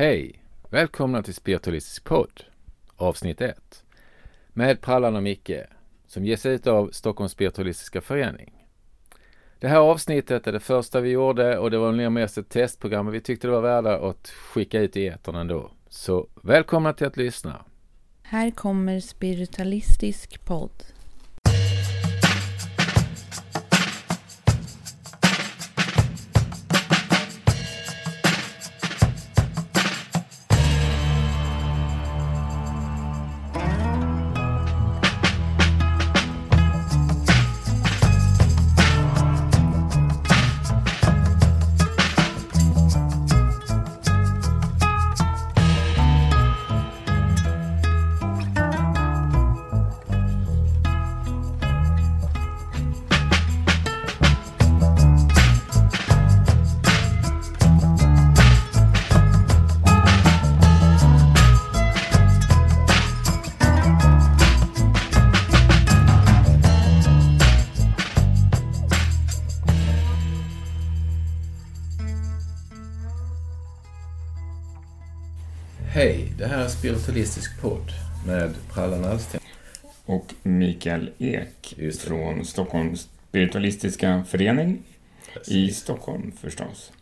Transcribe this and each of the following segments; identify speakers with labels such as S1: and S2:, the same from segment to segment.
S1: Hej! Välkomna till Spiritualistisk podd, avsnitt 1. Med Prallan och Micke, som ges ut av Stockholms Spiritualistiska Förening. Det här avsnittet är det första vi gjorde och det var mest ett testprogram och vi tyckte det var värda att skicka ut i etern ändå. Så välkomna till att lyssna.
S2: Här kommer Spiritualistisk podd.
S1: Hej, det här är Spiritualistisk podd med Prallan Alsten.
S3: Och Mikael Ek från Stockholms spiritualistiska förening
S1: Precis.
S3: i Stockholm förstås.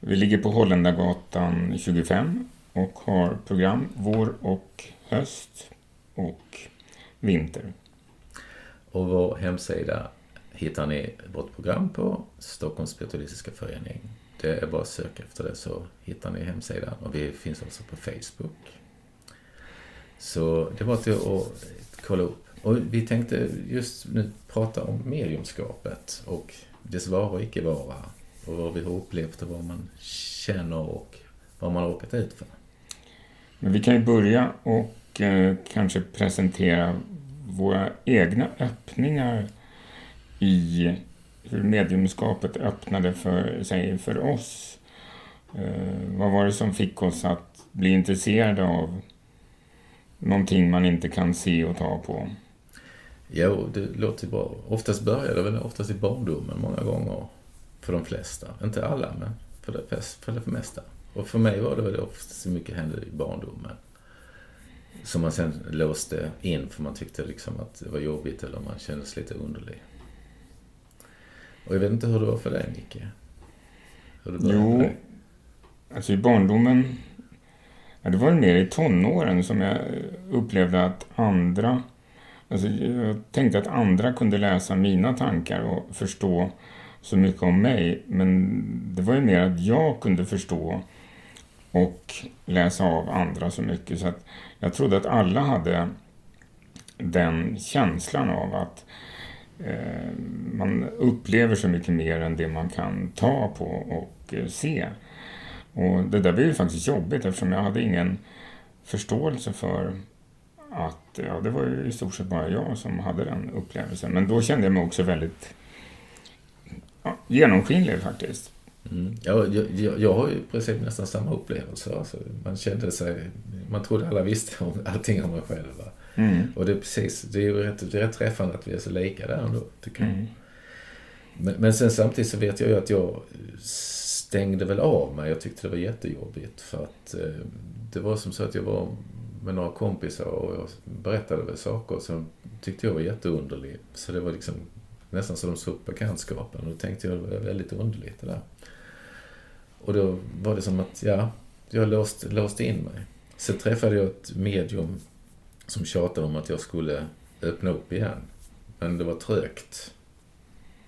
S3: Vi ligger på Holländargatan 25 och har program vår och höst och vinter.
S1: Och vår hemsida hittar ni vårt program på Stockholms Spiritualistiska Förening. Det är bara att söka efter det så hittar ni hemsidan. Och vi finns också på Facebook. Så det var till att kolla upp. Och vi tänkte just nu prata om mediumskapet och dess vara och icke vara. Och vad vi har upplevt och vad man känner och vad man har råkat ut för.
S3: Men vi kan ju börja och eh, kanske presentera våra egna öppningar i hur mediumskapet öppnade för sig för oss. Eh, vad var det som fick oss att bli intresserade av någonting man inte kan se och ta på?
S1: Jo, det låter ju bra. Oftast börjar det väl oftast i barndomen många gånger. För de flesta. Inte alla, men för det, för det mesta. Och för mig var det väl oftast så mycket hände i barndomen. Som man sen låste in för man tyckte liksom att det var jobbigt eller man kändes lite underlig. Och jag vet inte hur det var för dig, Micke?
S3: Jo,
S1: dig?
S3: alltså i barndomen, ja, det var mer i tonåren som jag upplevde att andra, alltså jag tänkte att andra kunde läsa mina tankar och förstå så mycket om mig, men det var ju mer att jag kunde förstå och läsa av andra så mycket, så att jag trodde att alla hade den känslan av att Eh, man upplever så mycket mer än det man kan ta på och eh, se. Och det där blev ju faktiskt jobbigt eftersom jag hade ingen förståelse för att ja, det var ju i stort sett bara jag som hade den upplevelsen. Men då kände jag mig också väldigt ja, genomskinlig faktiskt.
S1: Mm. Ja, jag, jag, jag har ju i princip nästan samma upplevelse. Alltså, man kände sig... Man trodde alla visste om allting om mig själv. Va?
S3: Mm.
S1: Och det är precis, det är ju rätt, det är rätt träffande att vi är så lika där ändå, tycker jag.
S3: Mm.
S1: Men, men sen samtidigt så vet jag ju att jag stängde väl av mig. Jag tyckte det var jättejobbigt för att eh, det var som så att jag var med några kompisar och jag berättade väl saker som tyckte jag var jätteunderlig. Så det var liksom nästan som de såg upp bekantskapen och då tänkte jag det var väldigt underligt det där. Och då var det som att, ja, jag låste, låste in mig. Sen träffade jag ett medium som tjatade om att jag skulle öppna upp igen. Men det var trögt.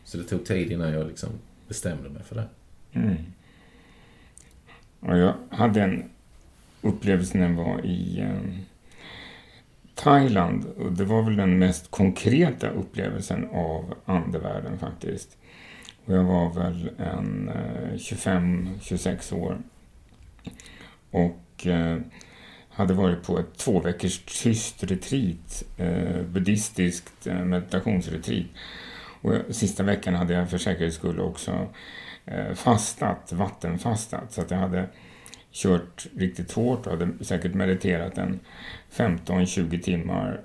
S1: Så det tog tid innan jag liksom bestämde mig för det.
S3: Mm. Och jag hade en upplevelse när jag var i eh, Thailand. Och det var väl den mest konkreta upplevelsen av andevärlden faktiskt. Och jag var väl en eh, 25-26 år. Och eh, hade varit på ett två veckors tyst retreat, eh, buddhistiskt eh, meditationsretreat. Och sista veckan hade jag för säkerhets skull också eh, fastat, vattenfastat. Så att jag hade kört riktigt hårt och hade säkert mediterat en 15-20 timmar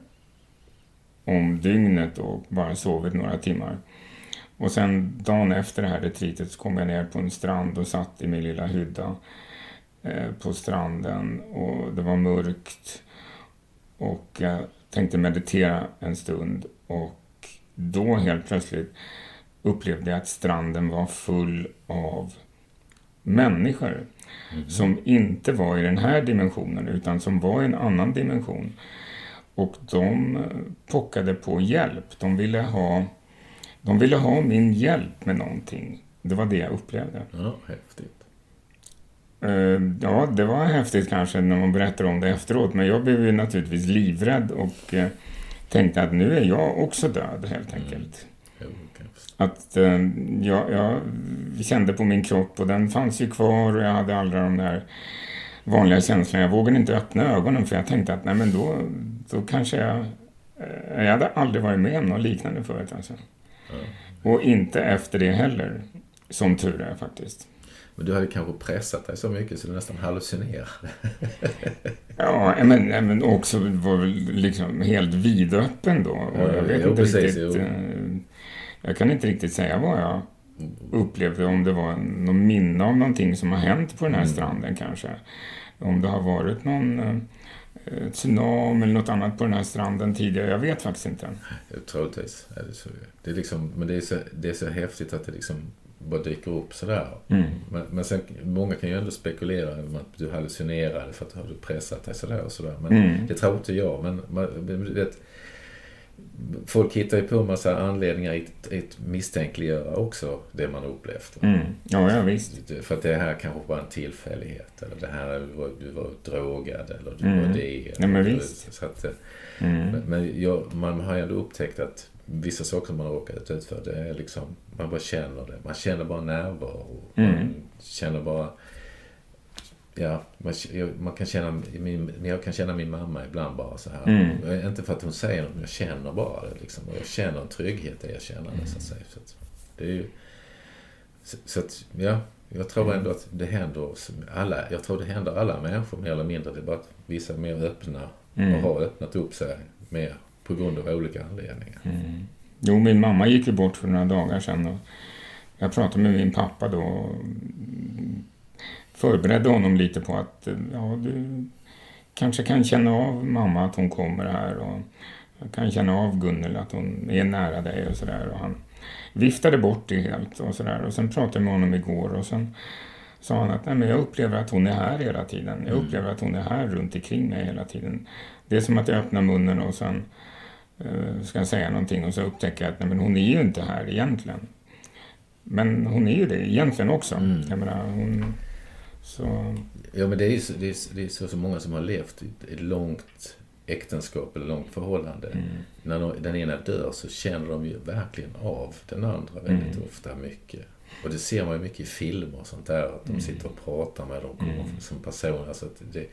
S3: om dygnet och bara sovit några timmar. Och sen dagen efter det här retreatet så kom jag ner på en strand och satt i min lilla hydda på stranden och det var mörkt. Och jag tänkte meditera en stund och då helt plötsligt upplevde jag att stranden var full av människor mm. som inte var i den här dimensionen utan som var i en annan dimension. Och de pockade på hjälp. De ville ha, de ville ha min hjälp med någonting. Det var det jag upplevde.
S1: Ja, häftigt.
S3: Uh, ja, det var häftigt kanske när man berättar om det efteråt. Men jag blev ju naturligtvis livrädd och uh, tänkte att nu är jag också död helt mm. enkelt. Mm. Att uh, jag, jag kände på min kropp och den fanns ju kvar och jag hade alla de där vanliga känslorna. Jag vågade inte öppna ögonen för jag tänkte att nej men då, då kanske jag... Jag hade aldrig varit med om något liknande förut alltså. Mm. Och inte efter det heller. Som tur är faktiskt.
S1: Men du hade kanske pressat dig så mycket så du nästan hallucinerade.
S3: ja, men, men också var liksom helt vidöppen då. Och jag vet jo, inte precis, riktigt. Eh, jag kan inte riktigt säga vad jag upplevde. Om det var något minne av någonting som har hänt på den här mm. stranden kanske. Om det har varit någon eh, tsunami eller något annat på den här stranden tidigare. Jag vet faktiskt inte.
S1: Troligtvis är det så. Det är liksom, men det är, så, det är så häftigt att det liksom bara dyker upp sådär. Mm. Men, men sen, många kan ju ändå spekulera om att du hallucinerade för att du hade pressat dig sådär och sådär. Men mm. det tror inte jag. Men man, vet, folk hittar ju på en massa anledningar att, att misstänkliggöra också det man upplevt.
S3: Mm. Ja, ja, visst.
S1: För att det här kanske var en tillfällighet. Eller det här var, du var drogad eller du mm. var det.
S3: Ja, men visst.
S1: Så att, mm. Men, men jag, man har ju ändå upptäckt att vissa saker man har råkat ut för, det är liksom, man bara känner det. Man känner bara närvaro. Mm. Man känner bara, ja, man, man, kan känna, min, jag kan känna min mamma ibland bara så här. Mm. Inte för att hon säger något, men jag känner bara det liksom. Och jag känner en trygghet i erkännande, mm. så att säga. Så att, det är ju, så, så att, ja, jag tror ändå att det händer alla, jag tror det händer alla människor mer eller mindre. Det är bara att vissa är mer öppna mm. och har öppnat upp sig mer på grund av olika anledningar. Mm.
S3: Jo, min mamma gick ju bort för några dagar sedan. Och jag pratade med min pappa då och förberedde honom lite på att ja, du kanske kan känna av mamma att hon kommer här och jag kan känna av Gunnel att hon är nära dig och sådär. Och han viftade bort det helt och sådär. Och sen pratade jag med honom igår och sen sa han att Nej, men jag upplever att hon är här hela tiden. Jag mm. upplever att hon är här runt omkring mig hela tiden. Det är som att jag öppnar munnen och sen ska jag säga någonting och så upptäcker jag att nej, men hon är ju inte här egentligen. Men hon är ju det egentligen också. Mm. Jag menar, hon, så...
S1: Ja, men det är ju så, det är, det är så, så många som har levt i ett långt äktenskap eller långt förhållande. Mm. När de, den ena dör så känner de ju verkligen av den andra väldigt mm. ofta mycket. Och det ser man ju mycket i filmer och sånt där. Att de mm. sitter och pratar med dem mm. som personer. Alltså, det,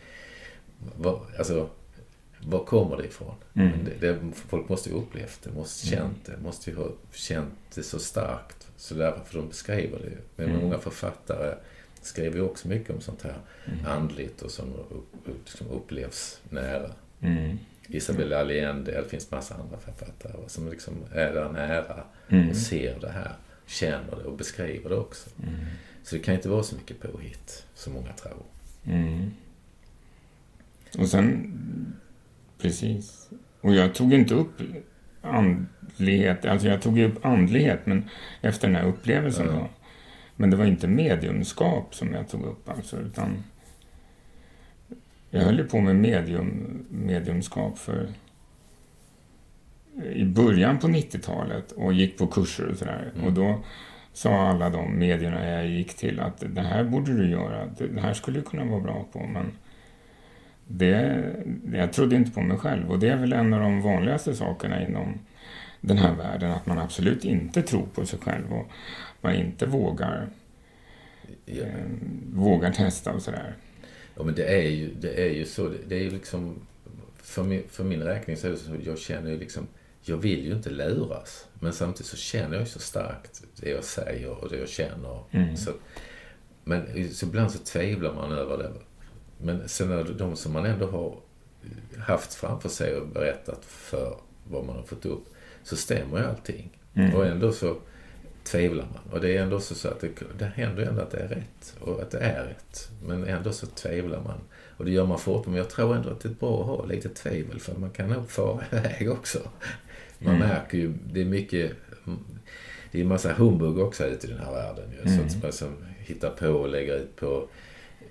S1: alltså var kommer det ifrån? Mm. Det, det, folk måste ju upplevt det, måste mm. känt det, måste ju ha känt det så starkt. Så därför de beskriver det. Men mm. många författare skriver ju också mycket om sånt här mm. andligt och som, som upplevs nära. Mm. Isabella Allende, det finns massa andra författare som liksom är där nära mm. och ser det här, känner det och beskriver det också. Mm. Så det kan inte vara så mycket påhitt som många tror.
S3: Och sen Precis. Och jag tog inte upp andlighet, alltså jag tog upp andlighet men efter den här upplevelsen mm. då. Men det var inte mediumskap som jag tog upp alltså, utan jag höll ju på med medium, mediumskap för i början på 90-talet och gick på kurser och sådär. Mm. Och då sa alla de medierna jag gick till att det här borde du göra, det här skulle du kunna vara bra på men det, jag trodde inte på mig själv och det är väl en av de vanligaste sakerna inom den här världen, att man absolut inte tror på sig själv och man inte vågar, ja. eh, vågar testa och sådär.
S1: Ja, men det är ju, det är ju så. Det är ju liksom, för min, för min räkning så är det så, jag känner ju liksom, jag vill ju inte luras. Men samtidigt så känner jag ju så starkt det jag säger och det jag känner. Mm. Så, men så ibland så tvivlar man över det. Men sen är det de som man ändå har haft framför sig och berättat för vad man har fått upp, så stämmer ju allting. Mm. Och ändå så tvivlar man. Och det är ändå så att det, det händer ändå att det är rätt. Och att det är rätt. Men ändå så tvivlar man. Och det gör man fort. Men jag tror ändå att det är bra att ha lite tvivel. För man kan nog fara iväg också. Man mm. märker ju, det är mycket... Det är en massa humbug också ute i den här världen. Ju, mm. Så som hittar på och lägger ut på...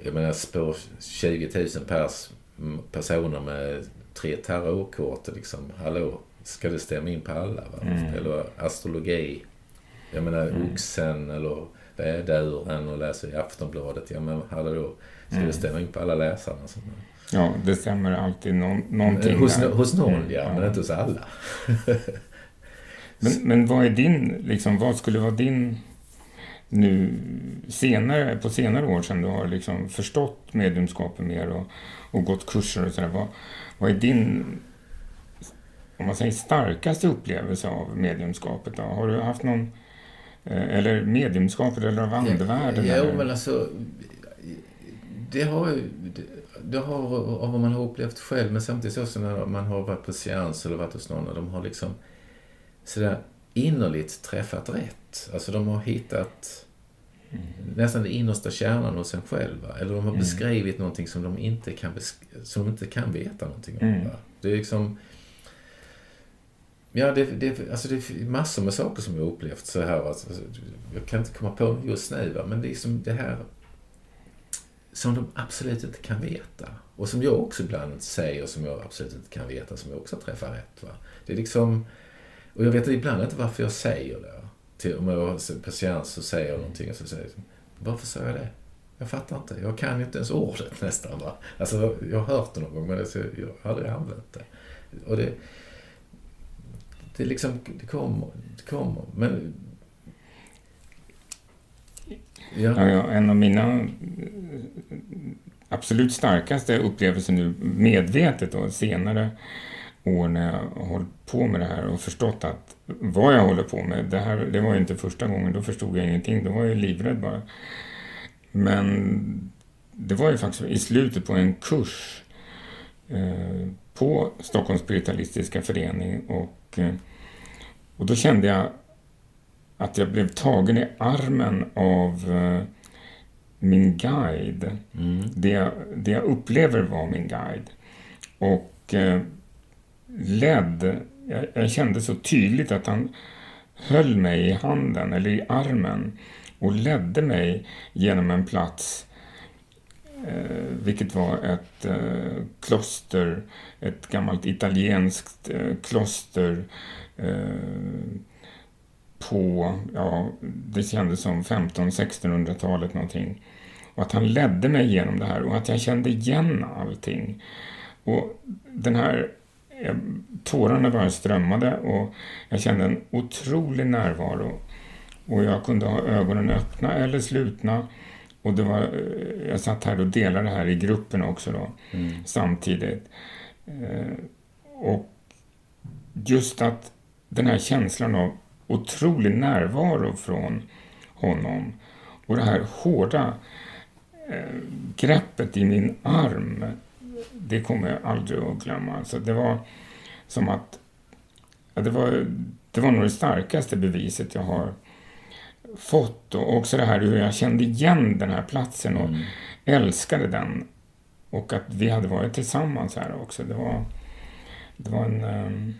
S1: Jag menar, spår 20 000 pers, personer med tre tarotkort. Liksom, hallå, ska det stämma in på alla? Mm. Eller astrologi. Jag menar mm. oxen eller väduren och läser i Aftonbladet. Ja men hallå, ska mm. det stämma in på alla läsarna?
S3: Ja, det stämmer alltid någon, någonting.
S1: Hos, där. hos någon mm, ja, men inte hos alla.
S3: men, men vad är din, liksom, vad skulle vara din nu senare, på senare år sedan du har liksom förstått medlemskapet mer och, och gått kurser och sådär. Vad, vad är din om man säger starkaste upplevelse av medlemskapet? Då? Har du haft någon, eh, eller medlemskapet eller av andevärlden?
S1: Ja, ja men alltså, det har det har av vad man har upplevt själv, men samtidigt också när man har varit på seans eller varit hos någon och de har liksom sådär innerligt träffat rätt. Alltså de har hittat mm. nästan den innersta kärnan hos en själva. Eller de har mm. beskrivit någonting som de inte kan, som de inte kan veta någonting om. Mm. Det är liksom Ja, det, det, alltså det är massor med saker som jag upplevt så här. Alltså, jag kan inte komma på just nu, va? men det är som det här som de absolut inte kan veta. Och som jag också ibland säger som jag absolut inte kan veta, som jag också träffar rätt. Va? Det är liksom... Och jag vet ibland inte varför jag säger det. Till, om jag har på seans och säger någonting och så säger jag varför sa jag det? Jag fattar inte. Jag kan ju inte ens ordet nästan. Va? Alltså, jag har hört det någon gång men alltså, jag har aldrig använt det. Och det det liksom, det kommer, det kommer. Men...
S3: Ja. Ja, ja, en av mina absolut starkaste upplevelser nu, medvetet och senare år när jag har hållit på med det här och förstått att vad jag håller på med, det, här, det var ju inte första gången, då förstod jag ingenting, då var jag livrädd bara. Men det var ju faktiskt i slutet på en kurs eh, på Stockholms spiritualistiska förening och eh, och då kände jag att jag blev tagen i armen av uh, min guide. Mm. Det, det jag upplever var min guide. Och uh, ledd, jag, jag, kände så tydligt att han höll mig i handen eller i armen och ledde mig genom en plats eh, vilket var ett eh, kloster, ett gammalt italienskt eh, kloster Eh, på, ja, det kändes som 15-1600-talet någonting. Och att han ledde mig genom det här och att jag kände igen allting. Och den här eh, tårarna bara strömmade och jag kände en otrolig närvaro. Och jag kunde ha ögonen öppna eller slutna. Och det var, eh, jag satt här och delade det här i gruppen också då, mm. samtidigt. Och just att den här känslan av otrolig närvaro från honom och det här hårda eh, greppet i min arm, det kommer jag aldrig att glömma. Alltså det var som att ja, det, var, det var nog det starkaste beviset jag har fått och också det här hur jag kände igen den här platsen och mm. älskade den. Och att vi hade varit tillsammans här också. Det var, det var en... Um,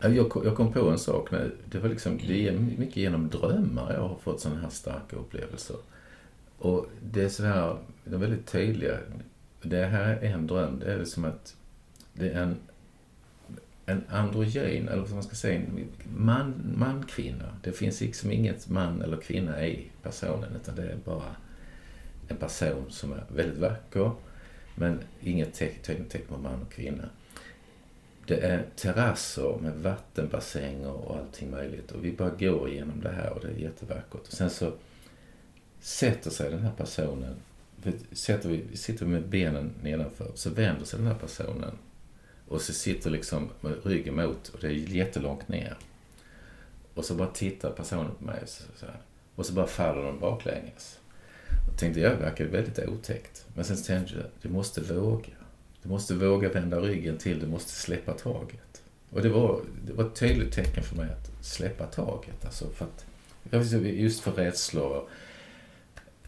S1: jag, jag kom på en sak nu. Det var liksom, det är mycket genom drömmar jag har fått sådana här starka upplevelser. Och det är så här, de är väldigt tydliga. Det här är en dröm. Det är som att det är en, en androgyn, eller vad man ska säga, man, man, kvinna. Det finns liksom inget man eller kvinna i personen, utan det är bara en person som är väldigt vacker, men inget tecken på man och kvinna. Det är terrasser med vattenbassänger och allting möjligt. Och vi bara går igenom det här och det är jättevackert. Och sen så sätter sig den här personen, sätter vi, sitter med benen nedanför, så vänder sig den här personen och så sitter liksom med ryggen mot och det är jättelångt ner. Och så bara tittar personen på mig så, så här, och så bara faller de baklänges. Och tänkte jag verkar väldigt otäckt. Men sen tänkte jag, du måste våga. Du måste våga vända ryggen till, du måste släppa taget. Och det var, det var ett tydligt tecken för mig att släppa taget. Alltså för att, just för rädslor,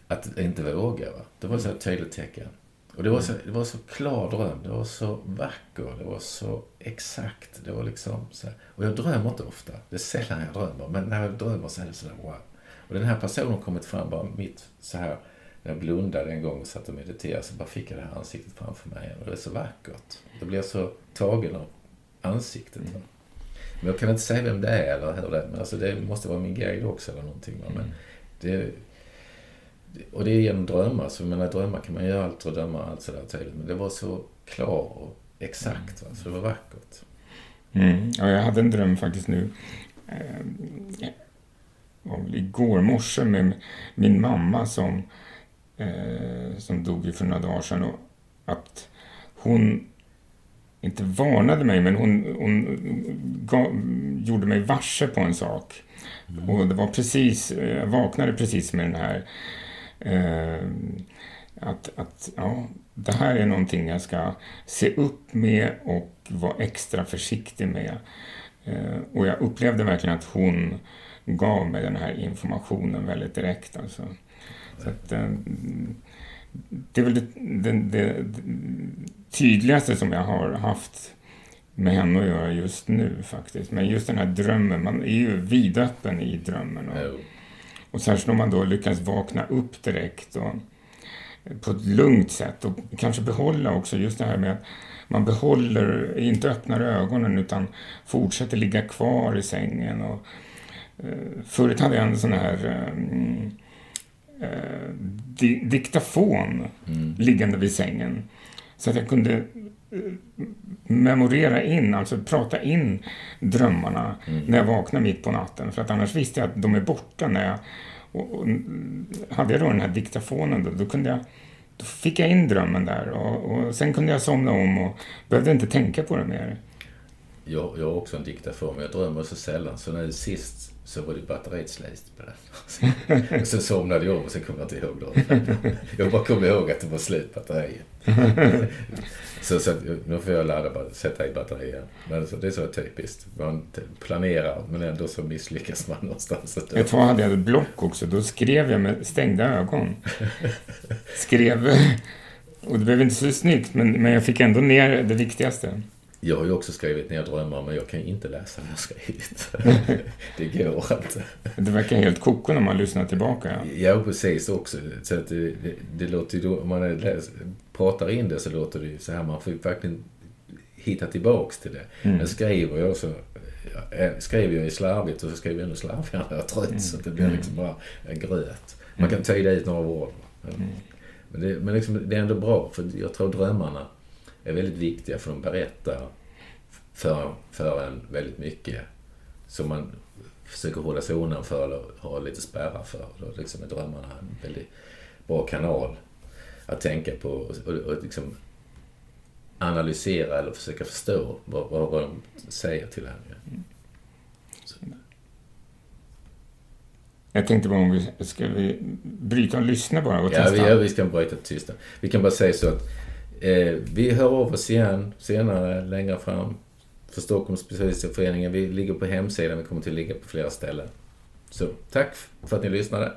S1: att inte våga. Va? Det var så ett tydligt tecken. Och det var, så, det var så klar dröm, det var så vacker, det var så exakt. Det var liksom så här. Och jag drömmer inte ofta, det är sällan jag drömmer. Men när jag drömmer så är det sådär wow. Och den här personen har kommit fram bara mitt så här när jag blundade en gång och satt och mediterade så bara fick jag det här ansiktet framför mig. Och det är så vackert. Då blir jag så tagen av ansiktet. Va? Men jag kan inte säga vem det är eller hur det är. Men alltså det måste vara min guide också eller någonting. Va? Men det, och det är genom drömmar. Så jag menar, drömmar kan man göra allt och drömma allt sådär tydligt. Men det var så klar och exakt. Va? Så det var vackert.
S3: Mm. Ja, jag hade en dröm faktiskt nu. Eh, igår morse med min mamma som eh, som dog ju för några dagar sedan. Och att hon inte varnade mig, men hon, hon gav, gjorde mig varse på en sak. Mm. Och det var precis, jag vaknade precis med den här eh, att, att ja, det här är någonting jag ska se upp med och vara extra försiktig med. Eh, och jag upplevde verkligen att hon gav mig den här informationen väldigt direkt. Alltså. Så att, eh, det är väl det, det, det, tydligaste som jag har haft med henne att göra just nu faktiskt. Men just den här drömmen, man är ju vidöppen i drömmen. Och, och särskilt om man då lyckas vakna upp direkt och på ett lugnt sätt och kanske behålla också just det här med att man behåller, inte öppnar ögonen utan fortsätter ligga kvar i sängen. Och, eh, förut hade jag en sån här um, eh, di diktafon mm. liggande vid sängen. Så att jag kunde eh, memorera in, alltså prata in drömmarna mm. när jag vaknade mitt på natten. För att annars visste jag att de är borta när jag... Och, och, hade jag då den här diktafonen då, då kunde jag... Då fick jag in drömmen där och, och sen kunde jag somna om och behövde inte tänka på det mer.
S1: Jag, jag har också en diktafon, men jag drömmer så sällan. Så när det sist så var det batteriet släst på den. sen somnade jag och sen kom jag inte ihåg det. Jag bara kom ihåg att det var slut batteriet. så, så nu får jag ladda, sätta i batteriet. Men det är så typiskt. Man planerar men ändå så misslyckas man någonstans.
S3: Jag tror jag hade ett block också. Då skrev jag med stängda ögon. Skrev, och det blev inte så snyggt men, men jag fick ändå ner det viktigaste.
S1: Jag har ju också skrivit ner drömmar, men jag kan inte läsa vad jag skrivit. det går inte.
S3: Det verkar helt koko när man lyssnar tillbaka.
S1: Ja, ja precis också. Så att det, det, det låter ju, om man läs, pratar in det så låter det ju så här, man får ju verkligen hitta tillbaks till det. Mm. Men skriver jag så skriver jag ju slarvigt och så skriver jag ännu slarvigare när jag är trött. Mm. Så det blir liksom bara en gröt. Man kan tyda ut några ord. Men, mm. men, det, men liksom, det är ändå bra, för jag tror drömmarna är väldigt viktiga för de berättar för, för en väldigt mycket som man försöker hålla sig undan för eller ha lite spärrar för. Då liksom är drömmarna en väldigt bra kanal att tänka på och, och, och liksom analysera eller försöka förstå vad, vad, vad de säger till en. Mm.
S3: Jag tänkte bara om vi ska vi bryta och lyssna bara och
S1: ja,
S3: testa?
S1: Ja, vi ska bryta tysta. Vi kan bara säga så att Eh, vi hör av oss igen senare, längre fram, för Stockholms specialistföreningen. Vi ligger på hemsidan, vi kommer till att ligga på flera ställen. Så tack för att ni lyssnade.